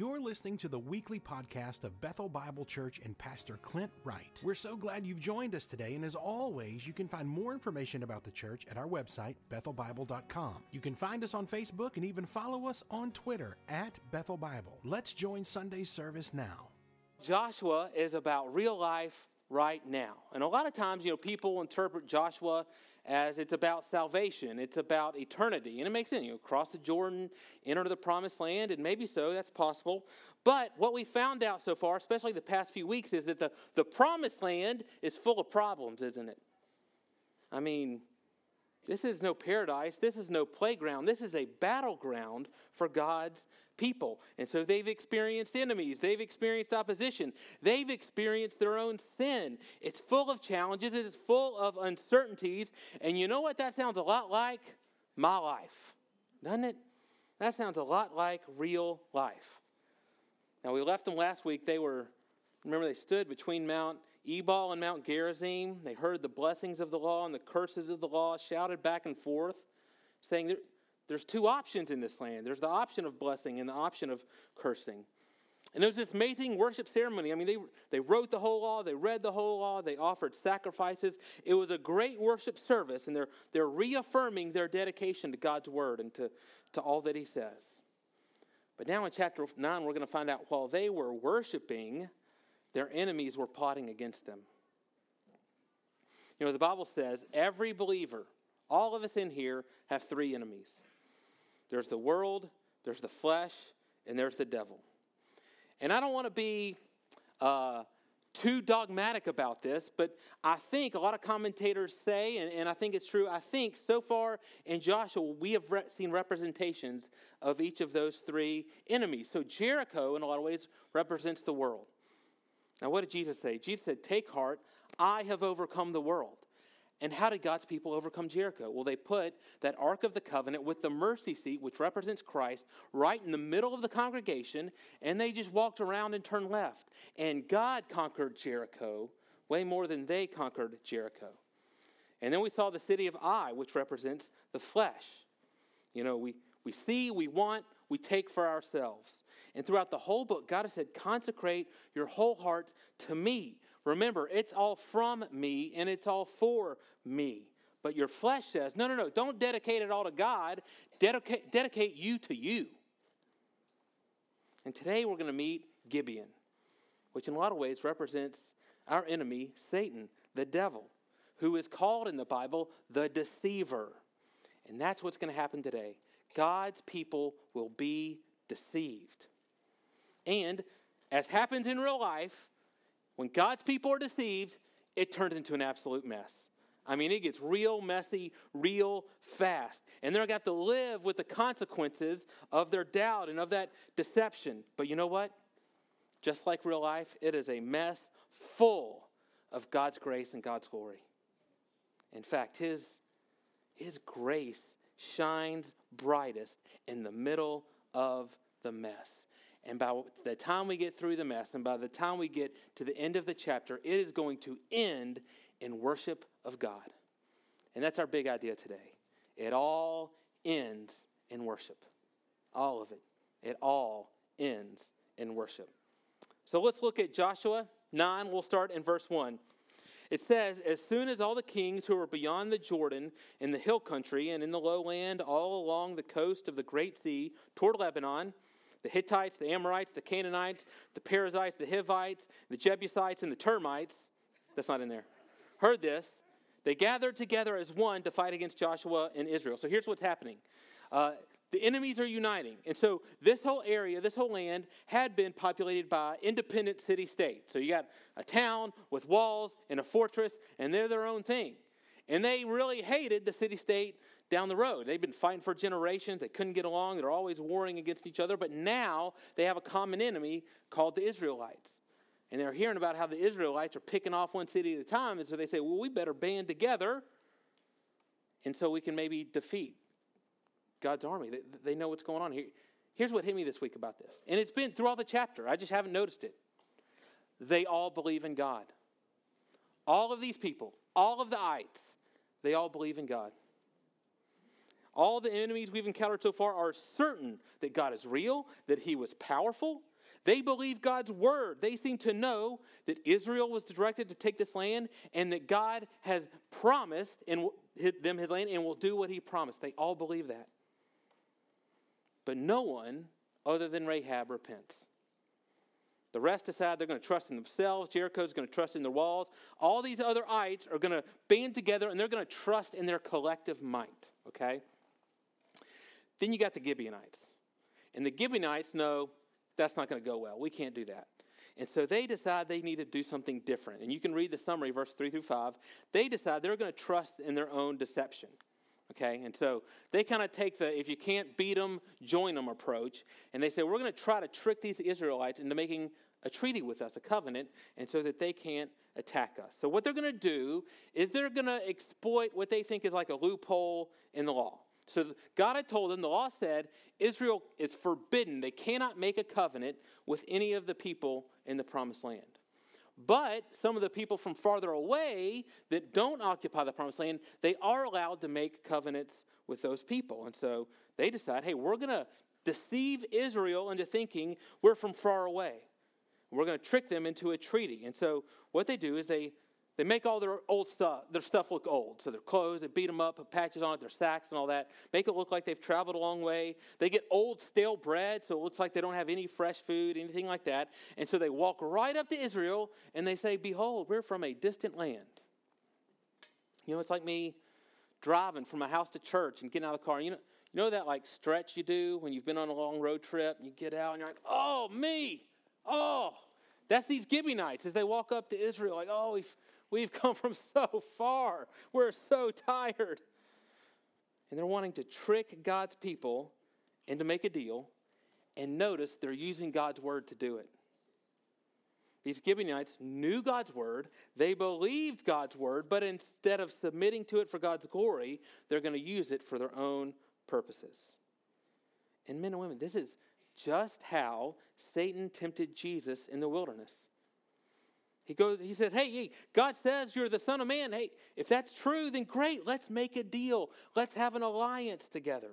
You're listening to the weekly podcast of Bethel Bible Church and Pastor Clint Wright. We're so glad you've joined us today, and as always, you can find more information about the church at our website, bethelbible.com. You can find us on Facebook and even follow us on Twitter at Bethel Bible. Let's join Sunday's service now. Joshua is about real life right now. And a lot of times, you know, people interpret Joshua as it's about salvation, it's about eternity. And it makes sense. You know, cross the Jordan, enter the promised land, and maybe so, that's possible. But what we found out so far, especially the past few weeks, is that the, the promised land is full of problems, isn't it? I mean, this is no paradise. This is no playground. This is a battleground for God's people. And so they've experienced enemies. They've experienced opposition. They've experienced their own sin. It's full of challenges. It's full of uncertainties. And you know what that sounds a lot like? My life. Doesn't it? That sounds a lot like real life. Now, we left them last week. They were, remember, they stood between Mount Ebal and Mount Gerizim. They heard the blessings of the law and the curses of the law shouted back and forth, saying there's two options in this land there's the option of blessing and the option of cursing. And there was this amazing worship ceremony. I mean, they, they wrote the whole law, they read the whole law, they offered sacrifices. It was a great worship service, and they're, they're reaffirming their dedication to God's word and to, to all that He says. But now in chapter 9, we're going to find out while they were worshiping, their enemies were plotting against them. You know, the Bible says every believer, all of us in here, have three enemies there's the world, there's the flesh, and there's the devil. And I don't want to be uh, too dogmatic about this, but I think a lot of commentators say, and, and I think it's true, I think so far in Joshua, we have re- seen representations of each of those three enemies. So Jericho, in a lot of ways, represents the world. Now, what did Jesus say? Jesus said, Take heart, I have overcome the world. And how did God's people overcome Jericho? Well, they put that Ark of the Covenant with the mercy seat, which represents Christ, right in the middle of the congregation, and they just walked around and turned left. And God conquered Jericho way more than they conquered Jericho. And then we saw the city of Ai, which represents the flesh. You know, we, we see, we want, we take for ourselves. And throughout the whole book, God has said, consecrate your whole heart to me. Remember, it's all from me and it's all for me. But your flesh says, no, no, no, don't dedicate it all to God. Dedicate, dedicate you to you. And today we're going to meet Gibeon, which in a lot of ways represents our enemy, Satan, the devil, who is called in the Bible the deceiver. And that's what's going to happen today. God's people will be deceived. And as happens in real life, when God's people are deceived, it turns into an absolute mess. I mean, it gets real messy, real fast. And they're going to have to live with the consequences of their doubt and of that deception. But you know what? Just like real life, it is a mess full of God's grace and God's glory. In fact, His, his grace shines brightest in the middle of the mess. And by the time we get through the mess, and by the time we get to the end of the chapter, it is going to end in worship of God. And that's our big idea today. It all ends in worship. All of it. It all ends in worship. So let's look at Joshua 9. We'll start in verse 1. It says, As soon as all the kings who were beyond the Jordan in the hill country and in the lowland all along the coast of the Great Sea toward Lebanon, the Hittites, the Amorites, the Canaanites, the Perizzites, the Hivites, the Jebusites, and the termites. That's not in there. Heard this. They gathered together as one to fight against Joshua and Israel. So here's what's happening. Uh, the enemies are uniting. And so this whole area, this whole land, had been populated by independent city states. So you got a town with walls and a fortress, and they're their own thing. And they really hated the city state down the road. They've been fighting for generations. They couldn't get along. They're always warring against each other. But now they have a common enemy called the Israelites. And they're hearing about how the Israelites are picking off one city at a time. And so they say, well, we better band together. And so we can maybe defeat God's army. They, they know what's going on here. Here's what hit me this week about this. And it's been throughout the chapter. I just haven't noticed it. They all believe in God. All of these people, all of the ites, they all believe in God. All the enemies we've encountered so far are certain that God is real, that He was powerful. They believe God's word. They seem to know that Israel was directed to take this land and that God has promised them his land and will do what he promised. They all believe that. But no one other than Rahab repents. The rest decide they're going to trust in themselves. Jericho's going to trust in their walls. All these other ites are going to band together and they're going to trust in their collective might. Okay? Then you got the Gibeonites. And the Gibeonites know that's not going to go well. We can't do that. And so they decide they need to do something different. And you can read the summary, verse 3 through 5. They decide they're going to trust in their own deception. Okay? And so they kind of take the if you can't beat them, join them approach. And they say, we're going to try to trick these Israelites into making a treaty with us, a covenant, and so that they can't attack us. So what they're going to do is they're going to exploit what they think is like a loophole in the law. So God had told them, the law said, Israel is forbidden. They cannot make a covenant with any of the people in the promised land. But some of the people from farther away that don't occupy the promised land, they are allowed to make covenants with those people. And so they decide, hey, we're going to deceive Israel into thinking we're from far away. We're going to trick them into a treaty. And so what they do is they they make all their old stuff, their stuff look old. So their clothes, they beat them up, put patches on it, their sacks and all that. Make it look like they've traveled a long way. They get old, stale bread, so it looks like they don't have any fresh food, anything like that. And so they walk right up to Israel and they say, Behold, we're from a distant land. You know, it's like me driving from my house to church and getting out of the car. You know, you know that like stretch you do when you've been on a long road trip and you get out and you're like, oh, me, oh. That's these Gibeonites as they walk up to Israel, like, oh, we've, We've come from so far. We're so tired. And they're wanting to trick God's people into make a deal. And notice they're using God's word to do it. These Gibeonites knew God's word, they believed God's word, but instead of submitting to it for God's glory, they're going to use it for their own purposes. And men and women, this is just how Satan tempted Jesus in the wilderness. He goes, he says, hey, hey, God says you're the Son of Man. Hey, if that's true, then great. Let's make a deal. Let's have an alliance together.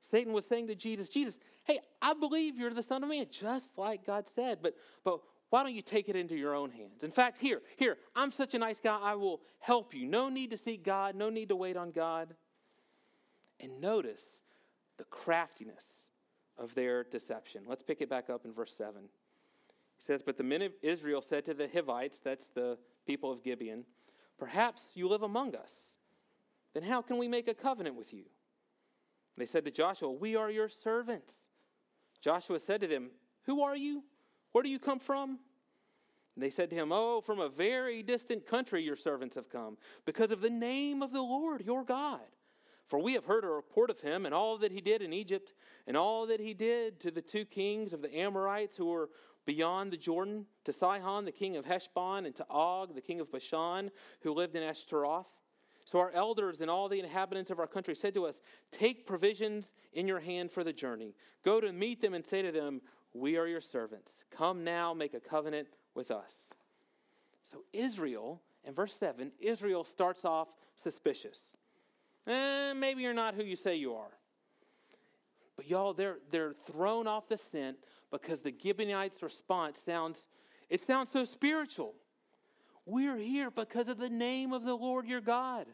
Satan was saying to Jesus, Jesus, hey, I believe you're the Son of Man, just like God said, but but why don't you take it into your own hands? In fact, here, here, I'm such a nice guy, I will help you. No need to seek God, no need to wait on God. And notice the craftiness of their deception. Let's pick it back up in verse 7. Says, But the men of Israel said to the Hivites, that's the people of Gibeon, Perhaps you live among us. Then how can we make a covenant with you? They said to Joshua, We are your servants. Joshua said to them, Who are you? Where do you come from? And they said to him, Oh, from a very distant country your servants have come, because of the name of the Lord your God. For we have heard a report of him and all that he did in Egypt, and all that he did to the two kings of the Amorites who were beyond the Jordan, to Sihon, the king of Heshbon, and to Og, the king of Bashan, who lived in Ashtaroth. So our elders and all the inhabitants of our country said to us, Take provisions in your hand for the journey. Go to meet them and say to them, We are your servants. Come now, make a covenant with us. So Israel, in verse 7, Israel starts off suspicious. Eh, maybe you're not who you say you are. But y'all, they're, they're thrown off the scent because the Gibeonites' response sounds, it sounds so spiritual. We're here because of the name of the Lord your God.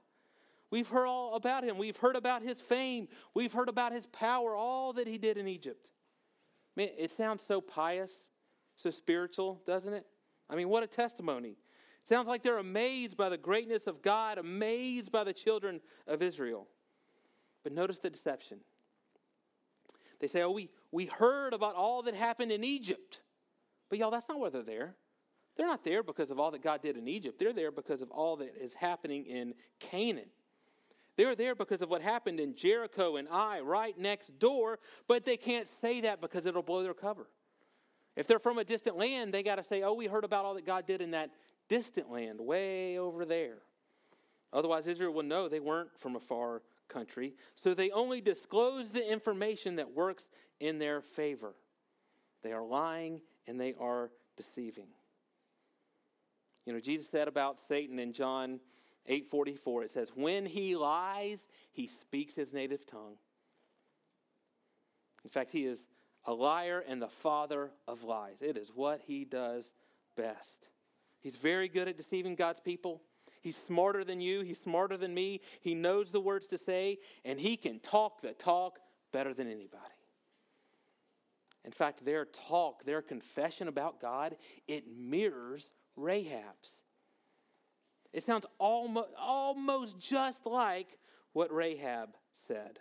We've heard all about him. We've heard about his fame. We've heard about his power, all that he did in Egypt. Man, it sounds so pious, so spiritual, doesn't it? I mean, what a testimony. Sounds like they're amazed by the greatness of God, amazed by the children of Israel. But notice the deception. They say, oh, we, we heard about all that happened in Egypt. But y'all, that's not why they're there. They're not there because of all that God did in Egypt. They're there because of all that is happening in Canaan. They're there because of what happened in Jericho and Ai, right next door, but they can't say that because it'll blow their cover. If they're from a distant land, they got to say, oh, we heard about all that God did in that distant land, way over there. Otherwise, Israel will know they weren't from a far country, so they only disclose the information that works in their favor. They are lying and they are deceiving. You know, Jesus said about Satan in John 844, it says, When he lies, he speaks his native tongue. In fact, he is a liar and the father of lies. It is what he does best. He's very good at deceiving God's people. He's smarter than you, he's smarter than me. He knows the words to say, and he can talk the talk better than anybody. In fact, their talk, their confession about God, it mirrors Rahab's. It sounds almost, almost just like what Rahab said.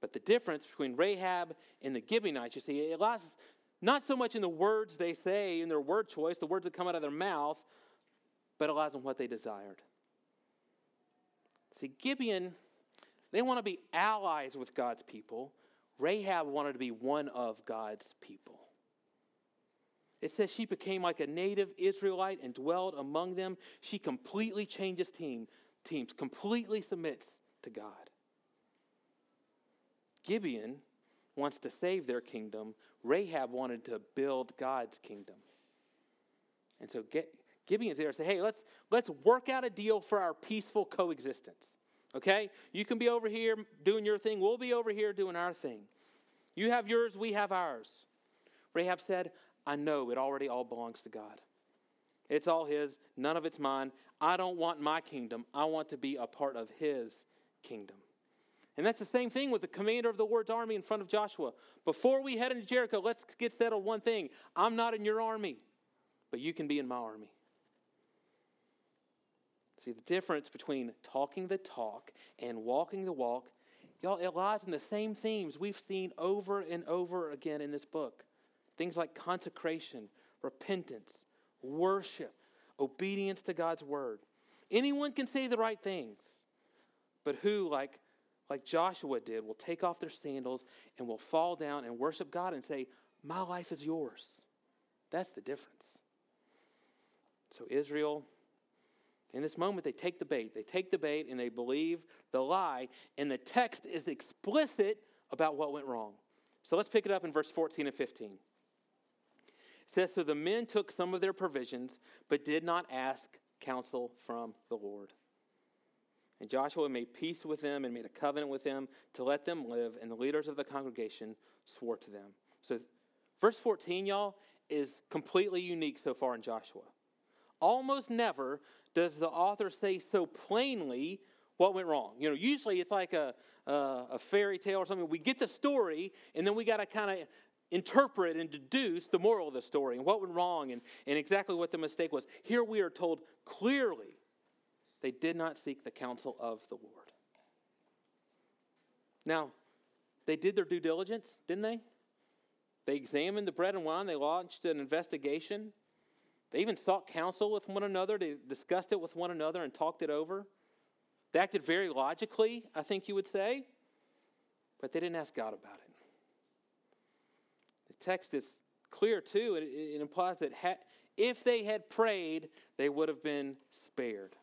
But the difference between Rahab and the Gibeonites, you see, it lies not so much in the words they say, in their word choice, the words that come out of their mouth, but it lies in what they desired. See, Gibeon, they want to be allies with God's people. Rahab wanted to be one of God's people. It says she became like a native Israelite and dwelled among them. She completely changes team, teams, completely submits to God. Gibeon wants to save their kingdom. Rahab wanted to build God's kingdom. And so get, Gibeon's there to say, hey, let's, let's work out a deal for our peaceful coexistence. Okay? You can be over here doing your thing. We'll be over here doing our thing. You have yours, we have ours. Rahab said, I know it already all belongs to God. It's all His, none of it's mine. I don't want my kingdom. I want to be a part of His kingdom. And that's the same thing with the commander of the Lord's army in front of Joshua. Before we head into Jericho, let's get settled one thing I'm not in your army, but you can be in my army. See, the difference between talking the talk and walking the walk, y'all, it lies in the same themes we've seen over and over again in this book. Things like consecration, repentance, worship, obedience to God's word. Anyone can say the right things, but who, like, like Joshua did, will take off their sandals and will fall down and worship God and say, My life is yours. That's the difference. So, Israel, in this moment, they take the bait. They take the bait and they believe the lie, and the text is explicit about what went wrong. So let's pick it up in verse 14 and 15. It says, So the men took some of their provisions, but did not ask counsel from the Lord. And Joshua made peace with them and made a covenant with them to let them live, and the leaders of the congregation swore to them. So, verse 14, y'all, is completely unique so far in Joshua. Almost never does the author say so plainly what went wrong. You know, usually it's like a, a, a fairy tale or something. We get the story, and then we got to kind of interpret and deduce the moral of the story and what went wrong and, and exactly what the mistake was. Here we are told clearly they did not seek the counsel of the Lord. Now, they did their due diligence, didn't they? They examined the bread and wine, they launched an investigation. They even sought counsel with one another. They discussed it with one another and talked it over. They acted very logically, I think you would say, but they didn't ask God about it. The text is clear, too. It, implies that ha- if they had prayed, they would have been spared.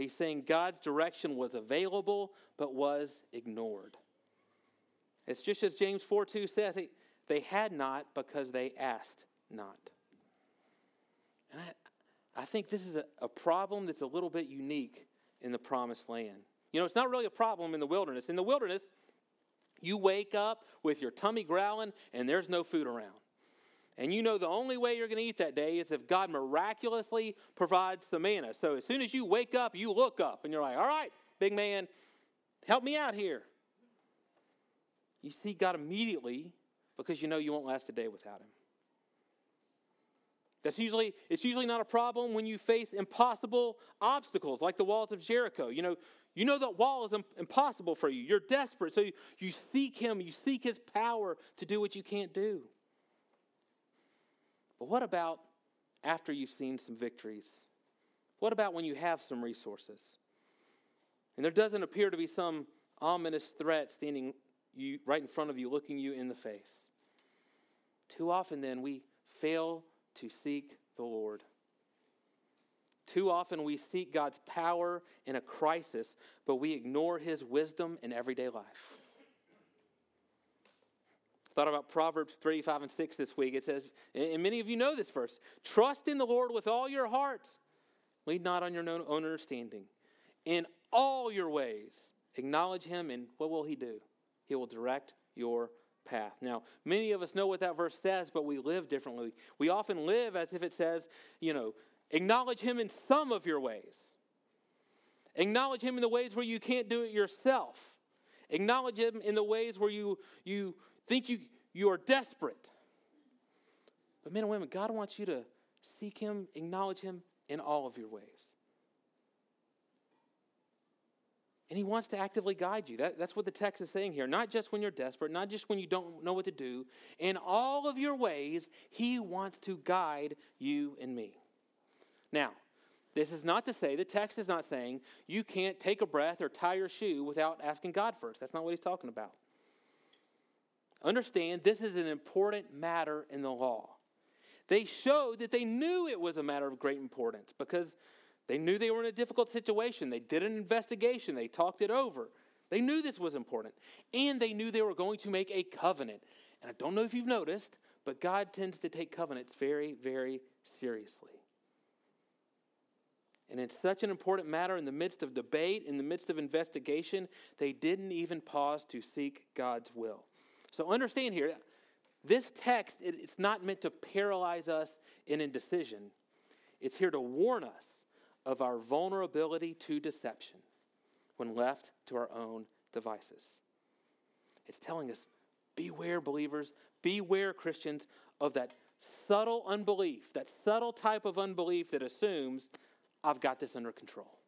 He's saying God's direction was available but was ignored. It's just as James 4 2 says, they had not because they asked not. And I, I think this is a, a problem that's a little bit unique in the promised land. You know, it's not really a problem in the wilderness. In the wilderness, you wake up with your tummy growling and there's no food around. And you know the only way you're going to eat that day is if God miraculously provides the manna. So as soon as you wake up, you look up and you're like, all right, big man, help me out here. You see God immediately because you know you won't last a day without Him. That's usually, it's usually not a problem when you face impossible obstacles like the walls of Jericho. You know, you know that wall is impossible for you. You're desperate, so you, you seek him, you seek his power to do what you can't do. But what about after you've seen some victories? What about when you have some resources? And there doesn't appear to be some ominous threat standing you, right in front of you, looking you in the face. Too often, then, we fail to seek the Lord. Too often we seek God's power in a crisis, but we ignore his wisdom in everyday life. Thought about Proverbs 3, 5, and 6 this week. It says, and many of you know this verse trust in the Lord with all your heart. Lead not on your own understanding. In all your ways, acknowledge him, and what will he do? He will direct your path. Now, many of us know what that verse says, but we live differently. We often live as if it says, you know, acknowledge him in some of your ways. Acknowledge him in the ways where you can't do it yourself. Acknowledge him in the ways where you, you think you, you are desperate. But men and women, God wants you to seek him, acknowledge him in all of your ways. And he wants to actively guide you. That, that's what the text is saying here. Not just when you're desperate, not just when you don't know what to do. In all of your ways, he wants to guide you and me. Now, this is not to say, the text is not saying you can't take a breath or tie your shoe without asking God first. That's not what he's talking about. Understand, this is an important matter in the law. They showed that they knew it was a matter of great importance because they knew they were in a difficult situation. They did an investigation, they talked it over. They knew this was important. And they knew they were going to make a covenant. And I don't know if you've noticed, but God tends to take covenants very, very seriously. And it's such an important matter in the midst of debate, in the midst of investigation, they didn't even pause to seek God's will. So understand here, this text, it's not meant to paralyze us in indecision. It's here to warn us of our vulnerability to deception when left to our own devices. It's telling us beware, believers, beware, Christians, of that subtle unbelief, that subtle type of unbelief that assumes, I've got this under control.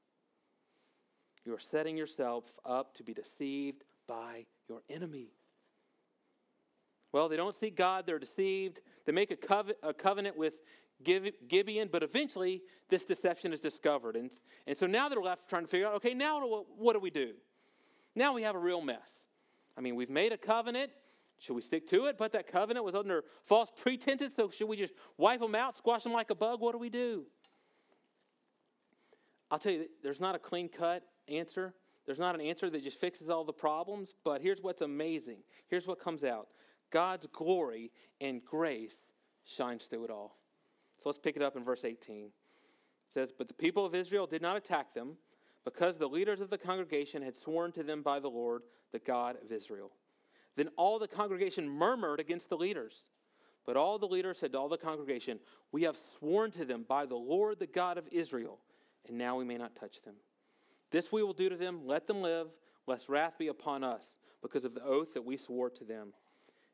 You are setting yourself up to be deceived by your enemy. Well, they don't seek God, they're deceived. They make a, a covenant with Gibeon, but eventually this deception is discovered. And, and so now they're left trying to figure out okay, now what do we do? Now we have a real mess. I mean, we've made a covenant. Should we stick to it? But that covenant was under false pretenses, so should we just wipe them out, squash them like a bug? What do we do? I'll tell you, there's not a clean cut answer. There's not an answer that just fixes all the problems, but here's what's amazing. Here's what comes out God's glory and grace shines through it all. So let's pick it up in verse 18. It says, But the people of Israel did not attack them because the leaders of the congregation had sworn to them by the Lord, the God of Israel. Then all the congregation murmured against the leaders. But all the leaders said to all the congregation, We have sworn to them by the Lord, the God of Israel, and now we may not touch them. This we will do to them, let them live, lest wrath be upon us, because of the oath that we swore to them.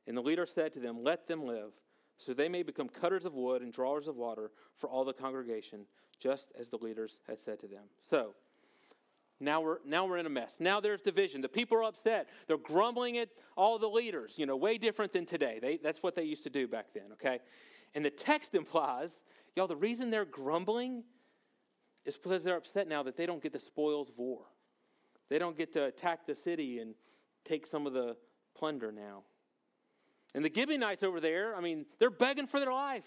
And the leader said to them, Let them live so they may become cutters of wood and drawers of water for all the congregation, just as the leaders had said to them. So, now we're, now we're in a mess. Now there's division. The people are upset. They're grumbling at all the leaders, you know, way different than today. They, that's what they used to do back then, okay? And the text implies, y'all, the reason they're grumbling is because they're upset now that they don't get the spoils of war. They don't get to attack the city and take some of the plunder now. And the Gibeonites over there, I mean, they're begging for their life.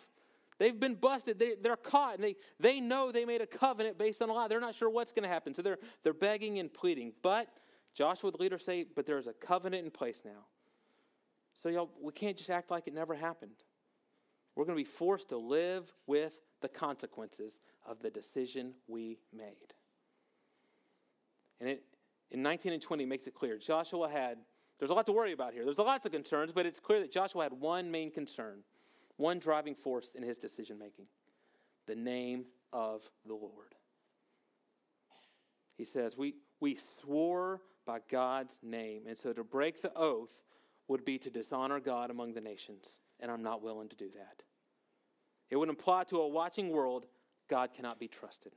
They've been busted. They, they're caught, and they, they know they made a covenant based on a lie. They're not sure what's going to happen. So they're, they're begging and pleading. But Joshua, the leader, say, but there's a covenant in place now. So, y'all, we can't just act like it never happened. We're going to be forced to live with the consequences of the decision we made. And it, in 19 and 20 makes it clear Joshua had there's a lot to worry about here. There's lots of concerns, but it's clear that Joshua had one main concern, one driving force in his decision making the name of the Lord. He says, we, we swore by God's name, and so to break the oath would be to dishonor God among the nations, and I'm not willing to do that. It would imply to a watching world God cannot be trusted.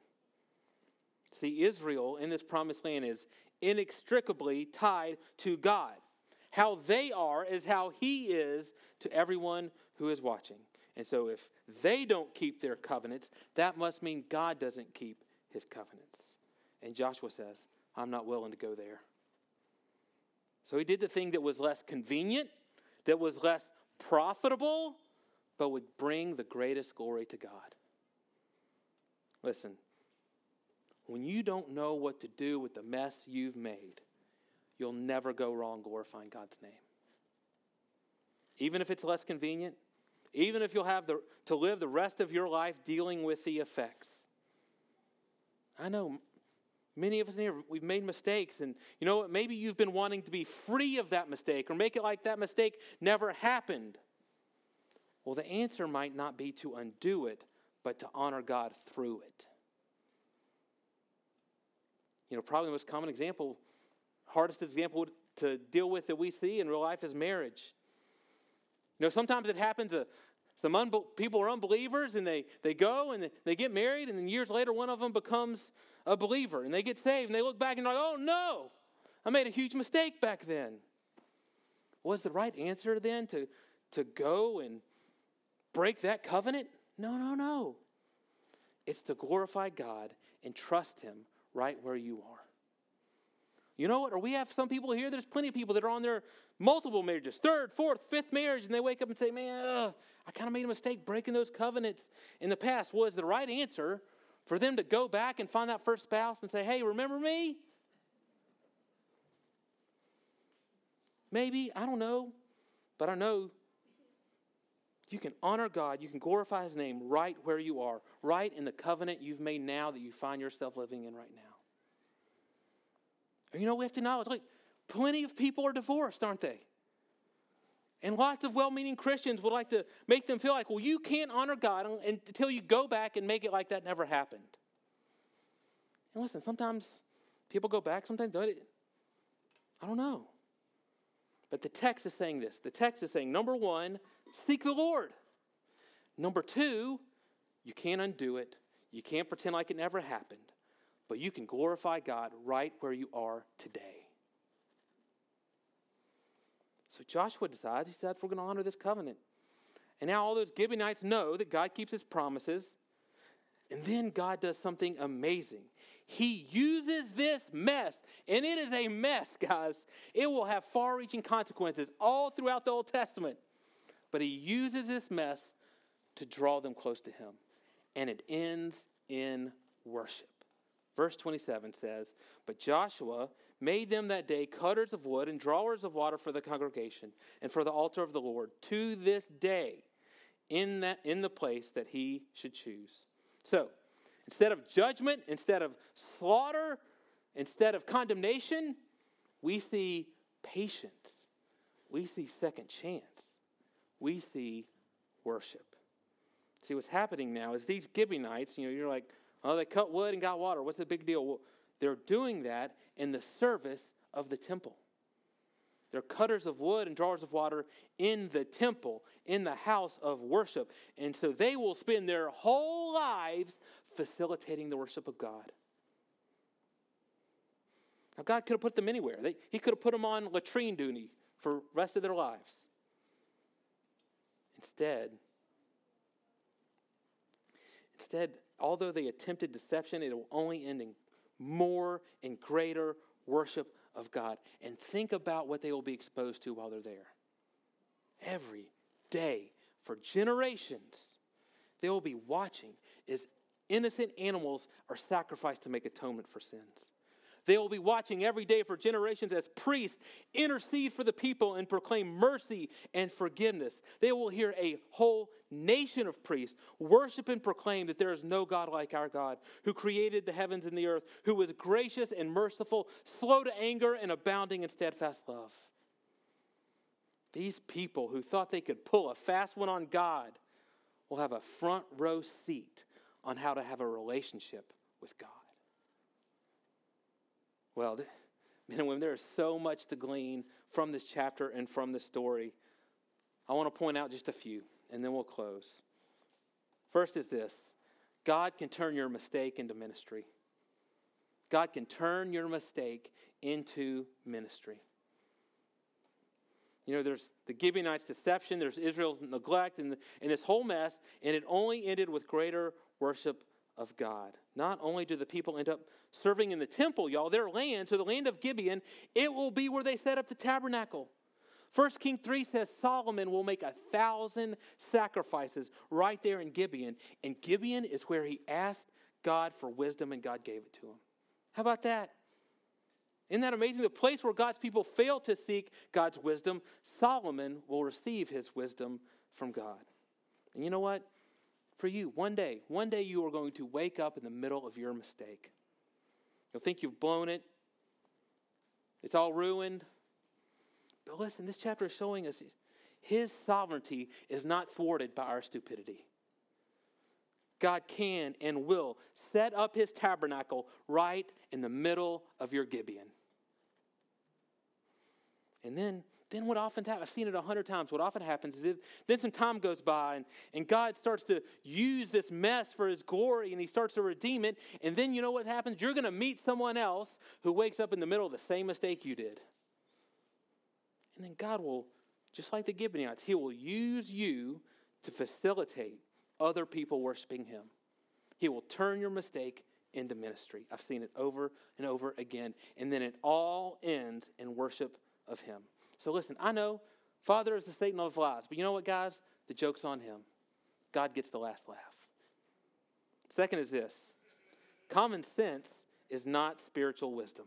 See, Israel in this promised land is inextricably tied to God. How they are is how he is to everyone who is watching. And so if they don't keep their covenants, that must mean God doesn't keep his covenants. And Joshua says, I'm not willing to go there. So he did the thing that was less convenient, that was less profitable, but would bring the greatest glory to God. Listen, when you don't know what to do with the mess you've made, you'll never go wrong glorifying God's name. Even if it's less convenient, even if you'll have the, to live the rest of your life dealing with the effects. I know many of us here, we've made mistakes. And you know what? Maybe you've been wanting to be free of that mistake or make it like that mistake never happened. Well, the answer might not be to undo it, but to honor God through it. You know, probably the most common example, hardest example to deal with that we see in real life is marriage. You know, sometimes it happens. Uh, some unbe- people are unbelievers and they, they go and they get married, and then years later, one of them becomes a believer and they get saved and they look back and they're like, oh no, I made a huge mistake back then. Was the right answer then to, to go and break that covenant? No, no, no. It's to glorify God and trust Him right where you are. You know what? Or we have some people here, there's plenty of people that are on their multiple marriages, third, fourth, fifth marriage, and they wake up and say, Man, ugh, I kind of made a mistake breaking those covenants in the past. Was the right answer for them to go back and find that first spouse and say, Hey, remember me? Maybe, I don't know, but I know you can honor God, you can glorify His name right where you are, right in the covenant you've made now that you find yourself living in right now. You know, we have to acknowledge, like, plenty of people are divorced, aren't they? And lots of well meaning Christians would like to make them feel like, well, you can't honor God until you go back and make it like that never happened. And listen, sometimes people go back, sometimes don't. I don't know. But the text is saying this. The text is saying, number one, seek the Lord. Number two, you can't undo it. You can't pretend like it never happened. But you can glorify God right where you are today. So Joshua decides, he says, we're going to honor this covenant. And now all those Gibeonites know that God keeps his promises. And then God does something amazing. He uses this mess, and it is a mess, guys. It will have far reaching consequences all throughout the Old Testament. But he uses this mess to draw them close to him. And it ends in worship. Verse 27 says, But Joshua made them that day cutters of wood and drawers of water for the congregation and for the altar of the Lord to this day in, that, in the place that he should choose. So, instead of judgment, instead of slaughter, instead of condemnation, we see patience. We see second chance. We see worship. See, what's happening now is these Gibeonites, you know, you're like, Oh, they cut wood and got water. What's the big deal? Well, they're doing that in the service of the temple. They're cutters of wood and drawers of water in the temple, in the house of worship. And so they will spend their whole lives facilitating the worship of God. Now, God could have put them anywhere. They, he could have put them on latrine duty for the rest of their lives. Instead, instead, although they attempted deception, it will only end in more and greater worship of God. And think about what they will be exposed to while they're there. Every day, for generations, they will be watching as innocent animals are sacrificed to make atonement for sins. They will be watching every day for generations as priests intercede for the people and proclaim mercy and forgiveness. They will hear a whole nation of priests worship and proclaim that there is no God like our God, who created the heavens and the earth, who is gracious and merciful, slow to anger, and abounding in steadfast love. These people who thought they could pull a fast one on God will have a front row seat on how to have a relationship with God. Well, men and women, there is so much to glean from this chapter and from this story. I want to point out just a few, and then we'll close. First is this God can turn your mistake into ministry. God can turn your mistake into ministry. You know, there's the Gibeonites' deception, there's Israel's neglect, and, the, and this whole mess, and it only ended with greater worship of God. Not only do the people end up serving in the temple, y'all, their land, so the land of Gibeon, it will be where they set up the tabernacle. 1 King 3 says Solomon will make a thousand sacrifices right there in Gibeon. And Gibeon is where he asked God for wisdom and God gave it to him. How about that? Isn't that amazing? The place where God's people fail to seek God's wisdom, Solomon will receive his wisdom from God. And you know what? For you one day, one day you are going to wake up in the middle of your mistake. You'll think you've blown it. It's all ruined. But listen, this chapter is showing us his sovereignty is not thwarted by our stupidity. God can and will set up his tabernacle right in the middle of your Gibeon. And then, then what often happens, I've seen it a hundred times, what often happens is it, then some time goes by and, and God starts to use this mess for his glory and he starts to redeem it. And then you know what happens? You're going to meet someone else who wakes up in the middle of the same mistake you did. And then God will, just like the Gibeonites, he will use you to facilitate other people worshiping him. He will turn your mistake into ministry. I've seen it over and over again. And then it all ends in worship of him. So listen, I know Father is the Satan of lies, but you know what, guys? The joke's on him. God gets the last laugh. Second is this common sense is not spiritual wisdom.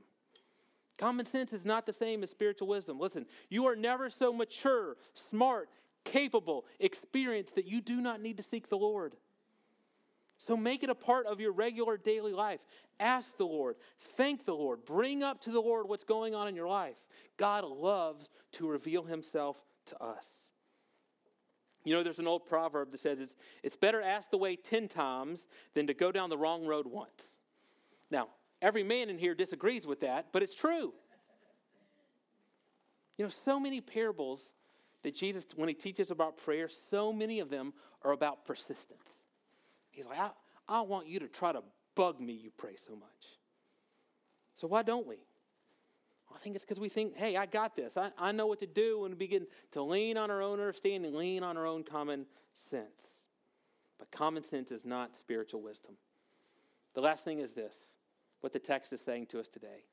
Common sense is not the same as spiritual wisdom. Listen, you are never so mature, smart, capable, experienced that you do not need to seek the Lord. So make it a part of your regular daily life. Ask the Lord, thank the Lord, bring up to the Lord what's going on in your life. God loves to reveal himself to us. You know, there's an old proverb that says it's, it's better ask the way 10 times than to go down the wrong road once. Now, every man in here disagrees with that, but it's true. You know, so many parables that Jesus, when he teaches about prayer, so many of them are about persistence. He's like, I, I want you to try to bug me, you pray so much. So why don't we? I think it's because we think, hey, I got this. I, I know what to do and we begin to lean on our own understanding, lean on our own common sense. But common sense is not spiritual wisdom. The last thing is this what the text is saying to us today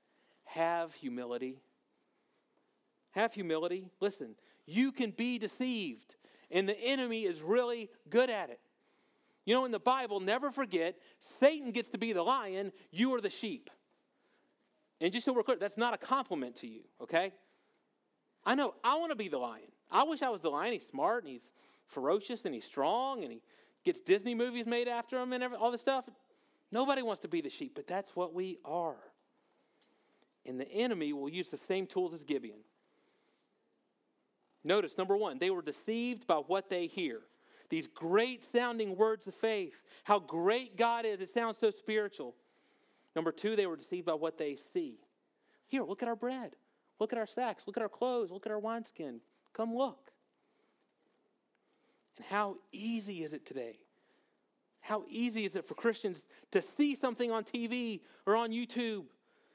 have humility. Have humility. Listen, you can be deceived, and the enemy is really good at it. You know, in the Bible, never forget, Satan gets to be the lion, you are the sheep. And just so we're clear, that's not a compliment to you, okay? I know, I want to be the lion. I wish I was the lion. He's smart and he's ferocious and he's strong and he gets Disney movies made after him and every, all this stuff. Nobody wants to be the sheep, but that's what we are. And the enemy will use the same tools as Gibeon. Notice, number one, they were deceived by what they hear these great sounding words of faith, how great God is. It sounds so spiritual. Number two, they were deceived by what they see. Here, look at our bread. Look at our sacks. Look at our clothes. Look at our wineskin. Come look. And how easy is it today? How easy is it for Christians to see something on TV or on YouTube,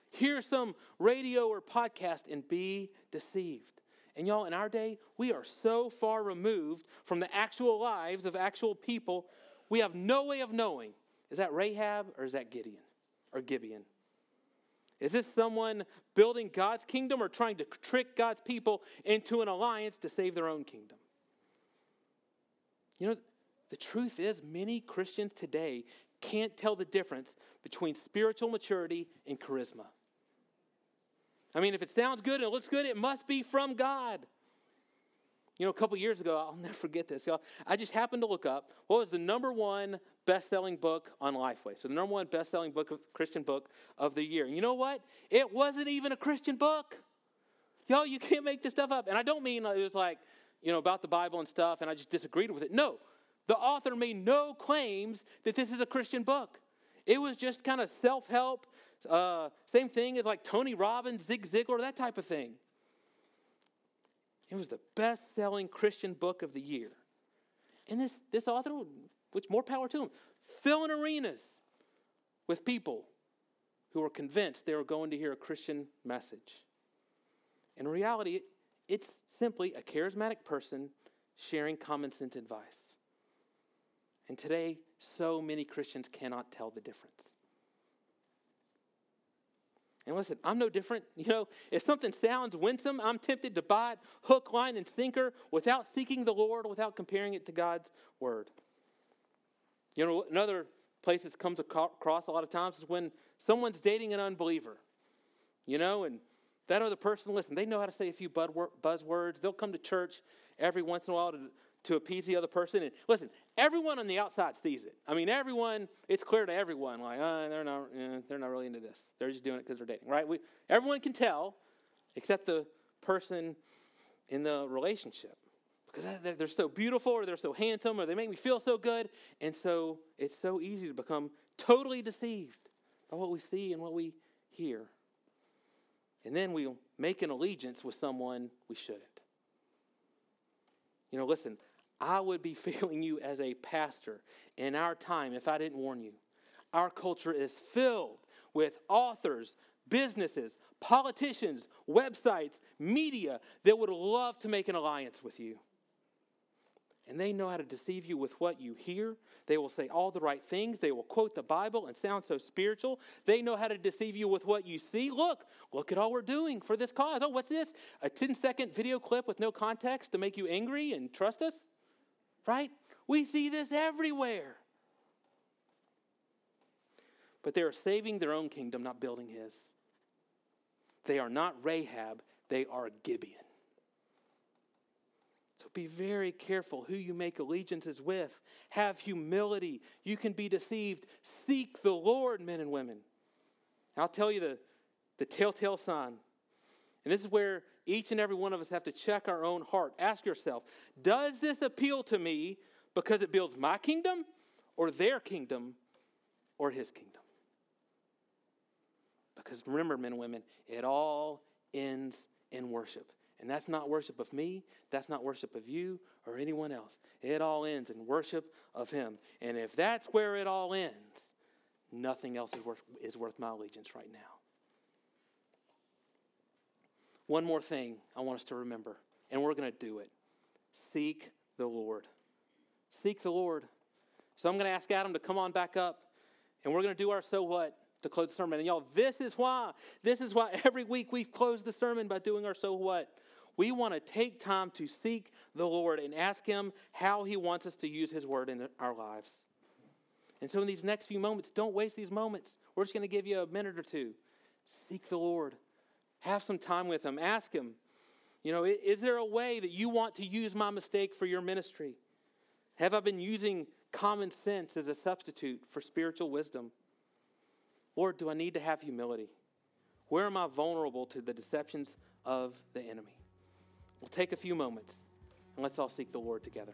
hear some radio or podcast, and be deceived? And y'all, in our day, we are so far removed from the actual lives of actual people, we have no way of knowing is that Rahab or is that Gideon or Gibeon? Is this someone building God's kingdom or trying to trick God's people into an alliance to save their own kingdom? You know, the truth is, many Christians today can't tell the difference between spiritual maturity and charisma. I mean, if it sounds good and it looks good, it must be from God. You know, a couple years ago, I'll never forget this, y'all. I just happened to look up what was the number one best-selling book on Lifeway. So the number one best-selling book of Christian book of the year. And you know what? It wasn't even a Christian book. Y'all, you can't make this stuff up. And I don't mean uh, it was like, you know, about the Bible and stuff, and I just disagreed with it. No, the author made no claims that this is a Christian book. It was just kind of self-help uh, same thing as like Tony Robbins, Zig Ziglar, that type of thing. It was the best selling Christian book of the year. And this, this author, which more power to him, filling arenas with people who were convinced they were going to hear a Christian message. In reality, it's simply a charismatic person sharing common sense advice. And today, so many Christians cannot tell the difference. And listen, I'm no different. You know, if something sounds winsome, I'm tempted to buy it hook, line, and sinker without seeking the Lord, without comparing it to God's word. You know, another place this comes across a lot of times is when someone's dating an unbeliever. You know, and that other person, listen, they know how to say a few buzzwords. They'll come to church every once in a while to, to appease the other person. And listen, everyone on the outside sees it. I mean, everyone, it's clear to everyone, like, oh, they're not, eh, they're not really into this. They're just doing it because they're dating, right? We, everyone can tell, except the person in the relationship. Because they're so beautiful or they're so handsome or they make me feel so good. And so it's so easy to become totally deceived by what we see and what we hear. And then we'll make an allegiance with someone we shouldn't. You know, listen, I would be failing you as a pastor in our time if I didn't warn you. Our culture is filled with authors, businesses, politicians, websites, media that would love to make an alliance with you. And they know how to deceive you with what you hear. They will say all the right things. They will quote the Bible and sound so spiritual. They know how to deceive you with what you see. Look, look at all we're doing for this cause. Oh, what's this? A 10 second video clip with no context to make you angry and trust us? Right? We see this everywhere. But they are saving their own kingdom, not building his. They are not Rahab, they are Gibeon. So be very careful who you make allegiances with. Have humility. You can be deceived. Seek the Lord, men and women. I'll tell you the, the telltale sign. And this is where each and every one of us have to check our own heart. Ask yourself Does this appeal to me because it builds my kingdom or their kingdom or his kingdom? Because remember, men and women, it all ends in worship. And that's not worship of me, that's not worship of you or anyone else. It all ends in worship of Him. And if that's where it all ends, nothing else is worth, is worth my allegiance right now. One more thing I want us to remember, and we're going to do it seek the Lord. Seek the Lord. So I'm going to ask Adam to come on back up, and we're going to do our so what to close the sermon. And y'all, this is why. This is why every week we've closed the sermon by doing our so what. We want to take time to seek the Lord and ask Him how He wants us to use His word in our lives. And so, in these next few moments, don't waste these moments. We're just going to give you a minute or two. Seek the Lord, have some time with Him, ask Him, you know, is there a way that you want to use my mistake for your ministry? Have I been using common sense as a substitute for spiritual wisdom? Lord, do I need to have humility? Where am I vulnerable to the deceptions of the enemy? We'll take a few moments and let's all seek the Lord together.